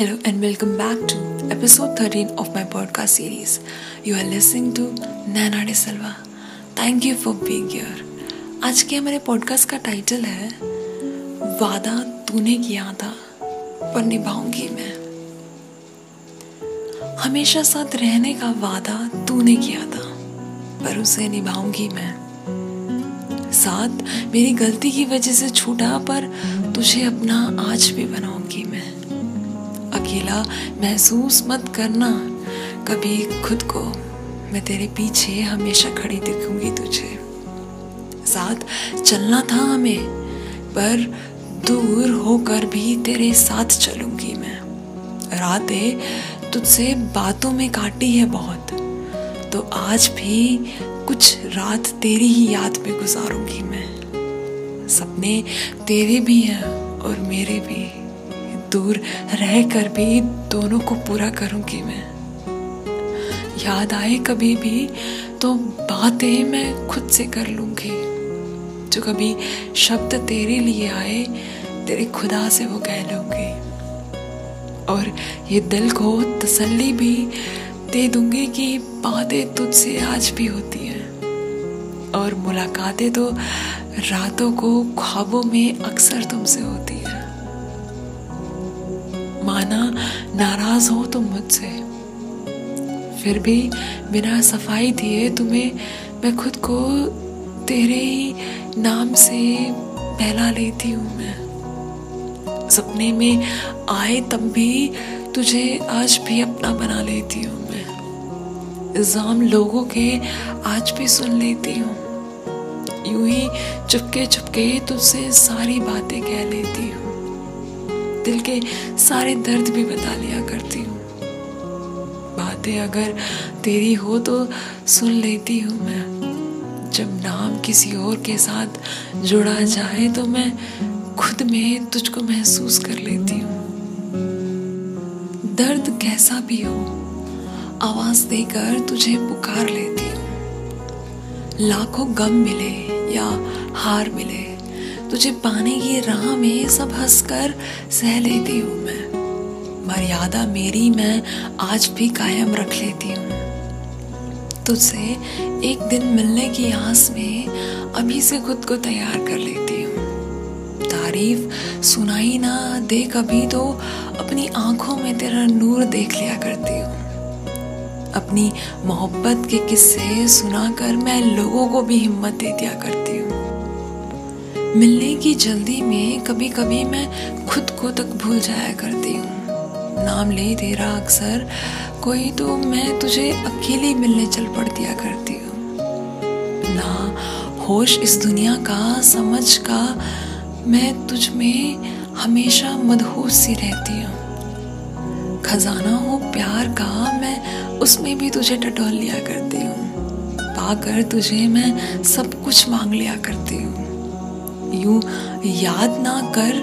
Hello and welcome back to episode 13 of my podcast series. You are listening to Nana De Silva. Thank you for being here. आज के हमारे podcast का title है वादा तूने किया था पर निभाऊँगी मैं हमेशा साथ रहने का वादा तूने किया था पर उसे निभाऊँगी मैं साथ मेरी गलती की वजह से छूटा पर तुझे अपना आज भी बनाऊँगी मैं अकेला महसूस मत करना। कभी खुद को, मैं तेरे पीछे हमेशा खड़ी दिखूँगी तुझे। साथ चलना था हमें, पर दूर होकर भी तेरे साथ चलूँगी मैं। रातें तुझसे बातों में काटी है बहुत तो आज भी कुछ रात तेरी ही याद में गुजारूँगी मैं। सपने तेरे भी हैं और मेरे भी। दूर रह कर भी दोनों को पूरा करूँगी मैं। याद आए कभी भी तो बातें मैं खुद से कर लूँगी। जो कभी शब्द तेरे लिए आए, तेरे खुदा से वो कह लूँगी। और ये दिल को तसल्ली भी दे दूँगी कि बातें तुझसे आज भी होती हैं। और मुलाकातें तो रातों को ख्वाबों में अक्सर तुमसे होती नाराज़ हो तुम मुझसे। फिर भी बिना सफ़ाई दिए तुम्हें मैं खुद को तेरे ही नाम से पहला लेती हूँ मैं। सपने में आए तब भी तुझे आज भी अपना बना लेती हूँ मैं। इल्ज़ाम लोगों के आज भी सुन लेती हूँ। यूँ ही चुपके चुपके तुझसे सारी बातें कह लेती हूँ। दिल के सारे दर्द भी बता लिया करती हूँ। बातें अगर तेरी हो तो सुन लेती हूँ मैं। जब नाम किसी और के साथ जुड़ा जाए तो मैं खुद में तुझको महसूस कर लेती हूँ। दर्द कैसा भी हो, आवाज़ देकर तुझे पुकार लेती हूँ। लाखों गम मिले या हार मिले तुझे पाने की राह में सब हंसकर सह लेती हूँ मैं। मर्यादा मेरी मैं आज भी कायम रख लेती हूँ। तुझसे एक दिन मिलने की आस में अभी से खुद को तैयार कर लेती हूँ। तारीफ़ सुनाई ना दे कभी तो अपनी आँखों में तेरा नूर देख लिया करती हूँ। अपनी मोहब्बत के किस्से सुनाकर मैं लोगों को भी हिम्मत दे दिया करती हूँ। मिलने की जल्दी में कभी कभी मैं खुद को तक भूल जाया करती हूँ। नाम ले तेरा अक्सर, कोई तो मैं तुझे अकेली मिलने चल पड़ दिया करती हूँ। ना, होश इस दुनिया का, समझ का, मैं तुझ में हमेशा मदहोश सी रहती हूँ। खजाना हो, प्यार का, मैं उसमें भी तुझे टटोल लिया करती हूँ। पाकर तुझे मैं सब कुछ मांग लिया करती हूँ। यूँ याद ना कर,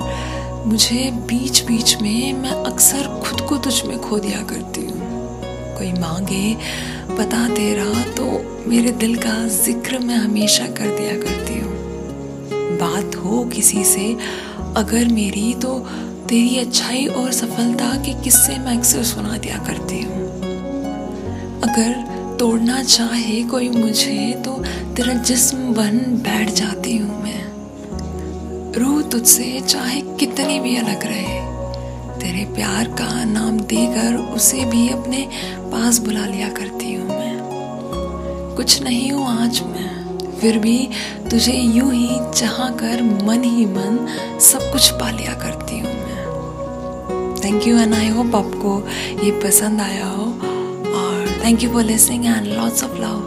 मुझे बीच बीच में मैं अक्सर खुद को तुझ में खो दिया करती हूँ। कोई मांगे पता तेरा तो मेरे दिल का ज़िक्र मैं हमेशा कर दिया करती हूँ। बात हो किसी से, अगर मेरी तो तेरी अच्छाई और सफलता के किस्से मैं अक्सर सुना दिया करती हूँ। अगर तोड़ना चाहे कोई मुझे तो तेरा जिस्म बन बैठ जाती हूँ मैं। रूह तुझसे चाहे कितनी भी अलग रहे। तेरे प्यार का नाम देकर उसे भी अपने पास बुला लिया करती हूँ मैं। कुछ नहीं हूँ आज मैं, फिर भी तुझे यूँ ही चाह कर मन ही मन सब कुछ पा लिया करती हूँ मैं। Thank you and I hope आपको ये पसंद आया हो। और thank you for listening and lots of love